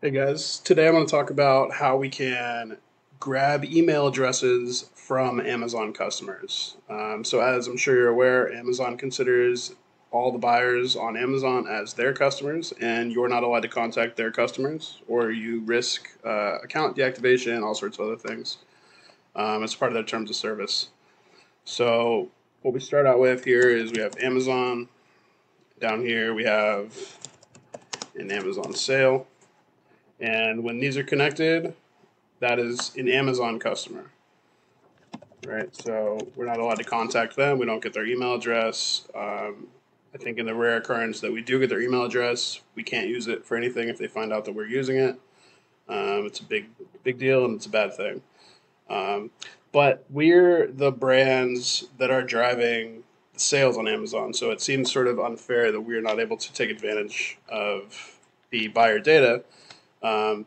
Hey guys, today I'm going to talk about how we can grab email addresses from Amazon customers. Um, so, as I'm sure you're aware, Amazon considers all the buyers on Amazon as their customers, and you're not allowed to contact their customers, or you risk uh, account deactivation, all sorts of other things. Um, it's part of their terms of service. So, what we start out with here is we have Amazon. Down here, we have an Amazon sale and when these are connected, that is an Amazon customer. Right, so we're not allowed to contact them. We don't get their email address. Um, I think in the rare occurrence that we do get their email address, we can't use it for anything if they find out that we're using it. Um, it's a big, big deal, and it's a bad thing. Um, but we're the brands that are driving the sales on Amazon, so it seems sort of unfair that we're not able to take advantage of the buyer data um,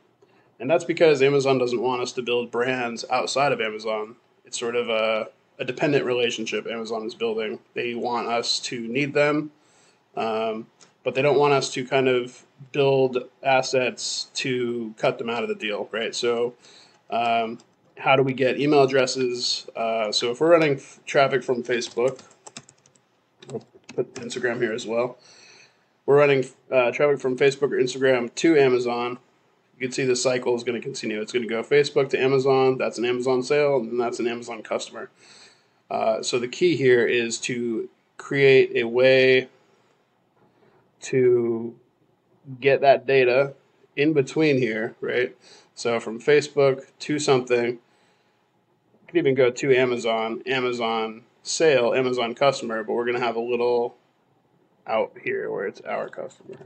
and that's because Amazon doesn't want us to build brands outside of Amazon. It's sort of a, a dependent relationship Amazon is building. They want us to need them, um, but they don't want us to kind of build assets to cut them out of the deal, right? So, um, how do we get email addresses? Uh, so, if we're running f- traffic from Facebook, we'll put Instagram here as well. We're running uh, traffic from Facebook or Instagram to Amazon you can see the cycle is going to continue. It's going to go Facebook to Amazon. That's an Amazon sale, and that's an Amazon customer. Uh, so the key here is to create a way to get that data in between here, right? So from Facebook to something, you can even go to Amazon, Amazon sale, Amazon customer, but we're going to have a little out here where it's our customer.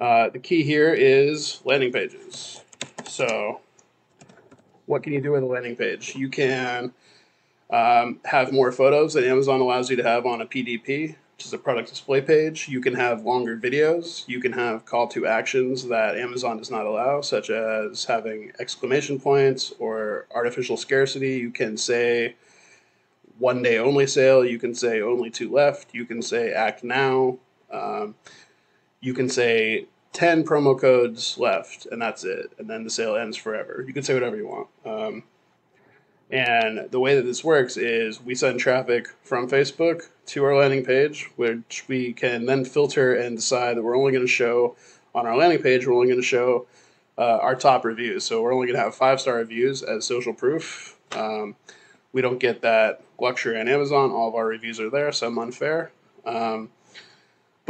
Uh, the key here is landing pages. So, what can you do with a landing page? You can um, have more photos that Amazon allows you to have on a PDP, which is a product display page. You can have longer videos. You can have call to actions that Amazon does not allow, such as having exclamation points or artificial scarcity. You can say one day only sale. You can say only two left. You can say act now. Um, you can say 10 promo codes left and that's it. And then the sale ends forever. You can say whatever you want. Um, and the way that this works is we send traffic from facebook to our landing page which we can then filter and decide that we're only going to show on our landing page we're only going to show uh, our top reviews. So we're only going to have five star reviews as social proof. Um, we don't get that luxury on amazon. All of our reviews are there some unfair. Um,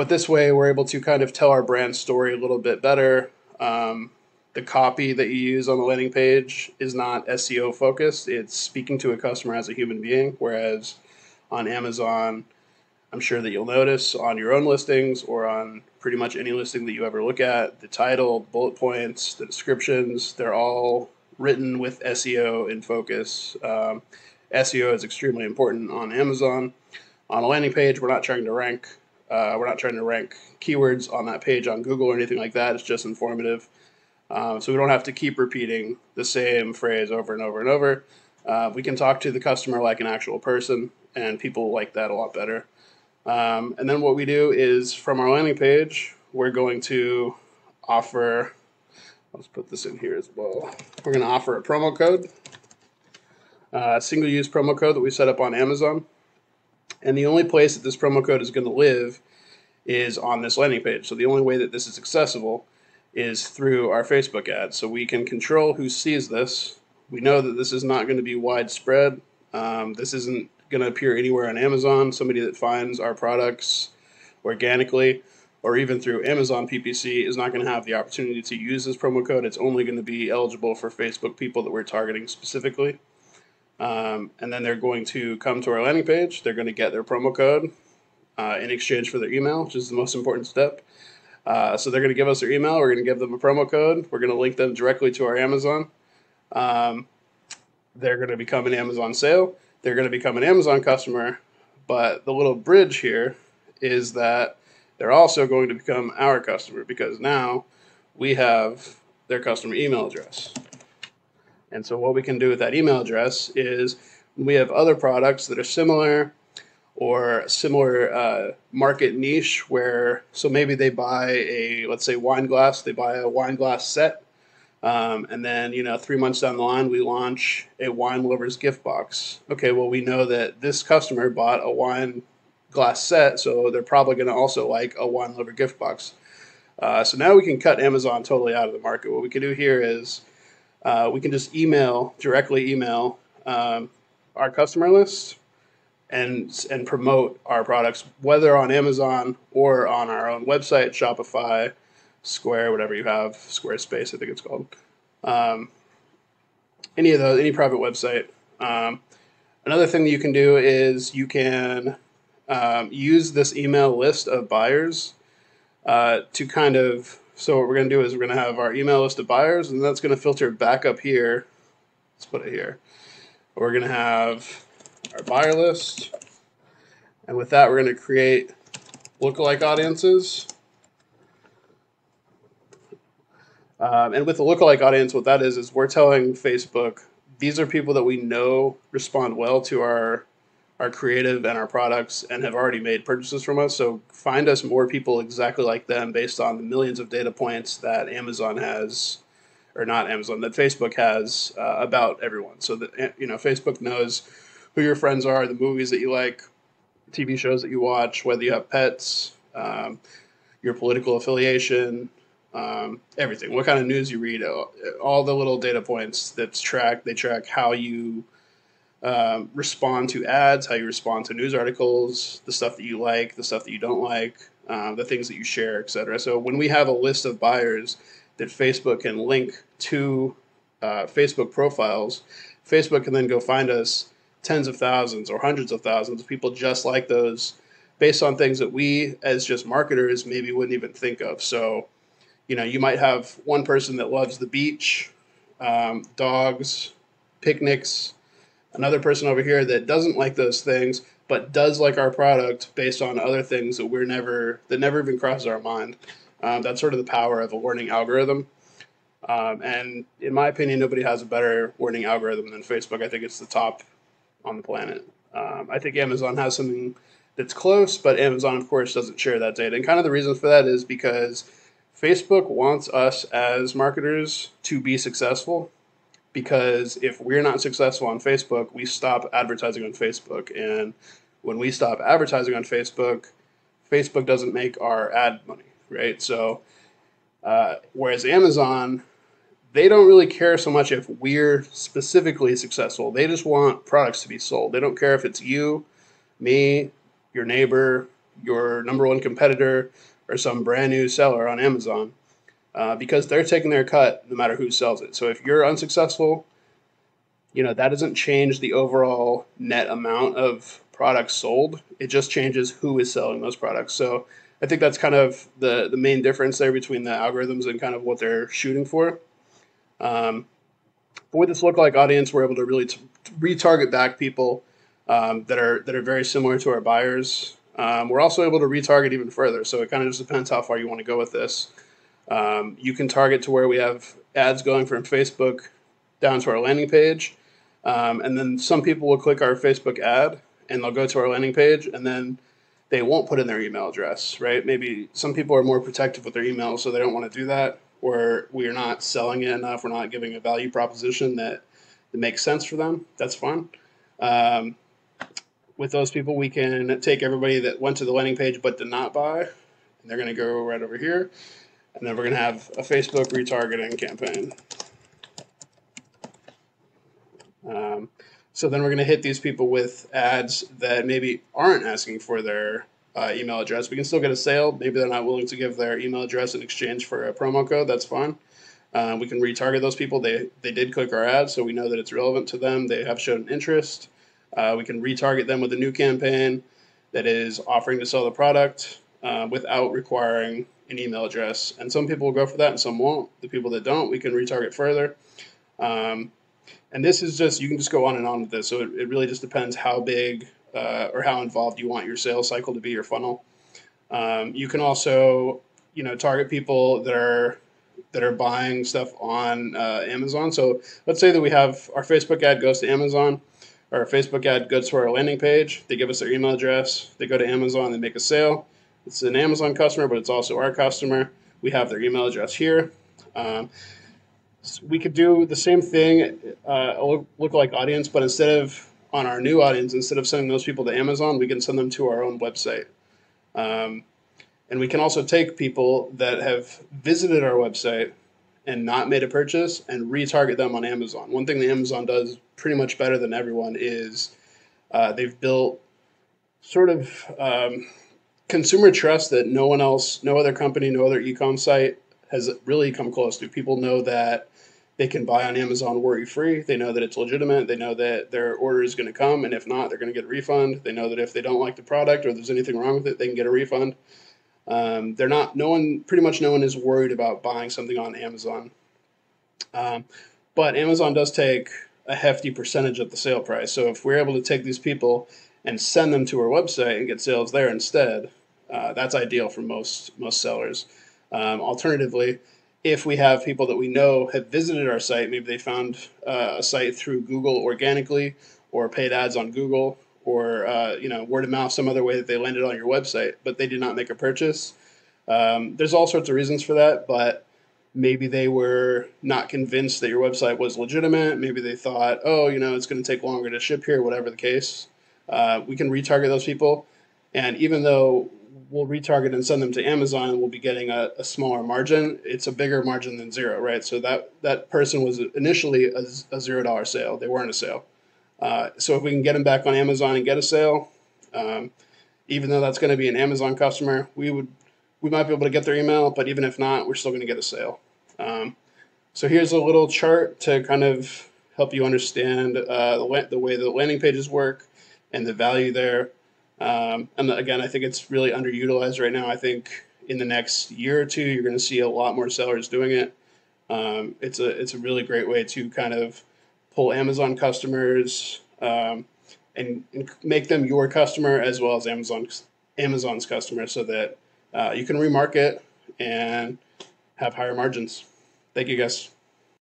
but this way, we're able to kind of tell our brand story a little bit better. Um, the copy that you use on the landing page is not SEO focused, it's speaking to a customer as a human being. Whereas on Amazon, I'm sure that you'll notice on your own listings or on pretty much any listing that you ever look at, the title, bullet points, the descriptions, they're all written with SEO in focus. Um, SEO is extremely important on Amazon. On a landing page, we're not trying to rank uh, we're not trying to rank keywords on that page on Google or anything like that. It's just informative. Um, so we don't have to keep repeating the same phrase over and over and over. Uh, we can talk to the customer like an actual person, and people like that a lot better. Um, and then what we do is from our landing page, we're going to offer, let's put this in here as well. We're going to offer a promo code, uh, a single use promo code that we set up on Amazon. And the only place that this promo code is going to live is on this landing page. So the only way that this is accessible is through our Facebook ads. So we can control who sees this. We know that this is not going to be widespread. Um, this isn't going to appear anywhere on Amazon. Somebody that finds our products organically or even through Amazon PPC is not going to have the opportunity to use this promo code. It's only going to be eligible for Facebook people that we're targeting specifically. Um, and then they're going to come to our landing page. They're going to get their promo code uh, in exchange for their email, which is the most important step. Uh, so they're going to give us their email. We're going to give them a promo code. We're going to link them directly to our Amazon. Um, they're going to become an Amazon sale. They're going to become an Amazon customer. But the little bridge here is that they're also going to become our customer because now we have their customer email address. And so what we can do with that email address is we have other products that are similar or similar uh, market niche where so maybe they buy a let's say wine glass they buy a wine glass set um, and then you know three months down the line we launch a wine lovers gift box. Okay well we know that this customer bought a wine glass set so they're probably going to also like a wine lover gift box. Uh, so now we can cut amazon totally out of the market. What we can do here is uh, we can just email directly email um, our customer list and and promote our products whether on Amazon or on our own website, Shopify, Square, whatever you have, Squarespace, I think it's called. Um, any of those, any private website. Um, another thing that you can do is you can um, use this email list of buyers uh, to kind of. So what we're going to do is we're going to have our email list of buyers, and that's going to filter back up here. Let's put it here. We're going to have our buyer list. And with that, we're going to create lookalike audiences. Um, and with the lookalike audience, what that is, is we're telling Facebook, these are people that we know respond well to our our creative and our products and have already made purchases from us. So find us more people exactly like them based on the millions of data points that Amazon has, or not Amazon, that Facebook has uh, about everyone. So that you know, Facebook knows who your friends are, the movies that you like, TV shows that you watch, whether you have pets, um, your political affiliation, um, everything. What kind of news you read, all the little data points that's tracked. They track how you um, respond to ads, how you respond to news articles, the stuff that you like, the stuff that you don't like, um, the things that you share, etc. So when we have a list of buyers that Facebook can link to uh, Facebook profiles, Facebook can then go find us tens of thousands or hundreds of thousands of people just like those based on things that we as just marketers maybe wouldn't even think of so you know you might have one person that loves the beach um, dogs picnics another person over here that doesn't like those things but does like our product based on other things that we're never that never even crosses our mind um, that's sort of the power of a warning algorithm um, and in my opinion nobody has a better warning algorithm than facebook i think it's the top on the planet. Um, I think Amazon has something that's close, but Amazon, of course, doesn't share that data. And kind of the reason for that is because Facebook wants us as marketers to be successful. Because if we're not successful on Facebook, we stop advertising on Facebook. And when we stop advertising on Facebook, Facebook doesn't make our ad money, right? So, uh, whereas Amazon they don't really care so much if we're specifically successful. They just want products to be sold. They don't care if it's you, me, your neighbor, your number one competitor, or some brand new seller on Amazon, uh, because they're taking their cut no matter who sells it. So if you're unsuccessful, you know that doesn't change the overall net amount of products sold. It just changes who is selling those products. So I think that's kind of the the main difference there between the algorithms and kind of what they're shooting for. Um, but with this lookalike audience, we're able to really t- retarget back people um, that are that are very similar to our buyers. Um, we're also able to retarget even further. So it kind of just depends how far you want to go with this. Um, you can target to where we have ads going from Facebook down to our landing page, um, and then some people will click our Facebook ad and they'll go to our landing page, and then they won't put in their email address. Right? Maybe some people are more protective with their email, so they don't want to do that or we're not selling it enough, we're not giving a value proposition that, that makes sense for them, that's fine. Um, with those people, we can take everybody that went to the landing page but did not buy, and they're going to go right over here, and then we're going to have a Facebook retargeting campaign. Um, so then we're going to hit these people with ads that maybe aren't asking for their uh, email address. We can still get a sale. Maybe they're not willing to give their email address in exchange for a promo code. That's fine. Uh, we can retarget those people. They they did click our ad, so we know that it's relevant to them. They have shown interest. Uh, we can retarget them with a new campaign that is offering to sell the product uh, without requiring an email address. And some people will go for that, and some won't. The people that don't, we can retarget further. Um, and this is just you can just go on and on with this. So it, it really just depends how big uh, or how involved you want your sales cycle to be, your funnel. Um, you can also, you know, target people that are that are buying stuff on uh, Amazon. So let's say that we have our Facebook ad goes to Amazon. our Facebook ad goes to our landing page. They give us their email address. They go to Amazon. They make a sale. It's an Amazon customer, but it's also our customer. We have their email address here. Um, so we could do the same thing, uh, look, lookalike audience, but instead of on our new audience, instead of sending those people to Amazon, we can send them to our own website. Um, and we can also take people that have visited our website and not made a purchase and retarget them on Amazon. One thing that Amazon does pretty much better than everyone is uh, they've built sort of um, consumer trust that no one else, no other company, no other e-com site has really come close to. People know that they can buy on Amazon worry free. They know that it's legitimate. They know that their order is going to come, and if not, they're going to get a refund. They know that if they don't like the product or there's anything wrong with it, they can get a refund. Um, they're not. No one, pretty much, no one is worried about buying something on Amazon. Um, but Amazon does take a hefty percentage of the sale price. So if we're able to take these people and send them to our website and get sales there instead, uh, that's ideal for most most sellers. Um, alternatively, if we have people that we know have visited our site, maybe they found uh, a site through Google organically or paid ads on Google or uh, you know word of mouth, some other way that they landed on your website, but they did not make a purchase. Um, there's all sorts of reasons for that, but maybe they were not convinced that your website was legitimate. Maybe they thought, oh, you know, it's going to take longer to ship here, whatever the case. Uh, we can retarget those people, and even though we'll retarget and send them to Amazon, and we'll be getting a, a, smaller margin. It's a bigger margin than zero, right? So that that person was initially a, a zero dollar sale. They weren't a sale. Uh, so if we can get them back on Amazon and get a sale, um, even though that's going to be an Amazon customer, we would we might be able to get their email, but even if not, we're still going to get a sale. Um, so here's a little chart to kind of help you understand uh, the, the way the landing pages work and the value there. Um, and again, I think it's really underutilized right now. I think in the next year or two, you're going to see a lot more sellers doing it. Um, it's a it's a really great way to kind of pull Amazon customers um, and, and, make them your customer as well as Amazon's Amazon's customer, so that uh, you can remarket and have higher margins. Thank you, guys.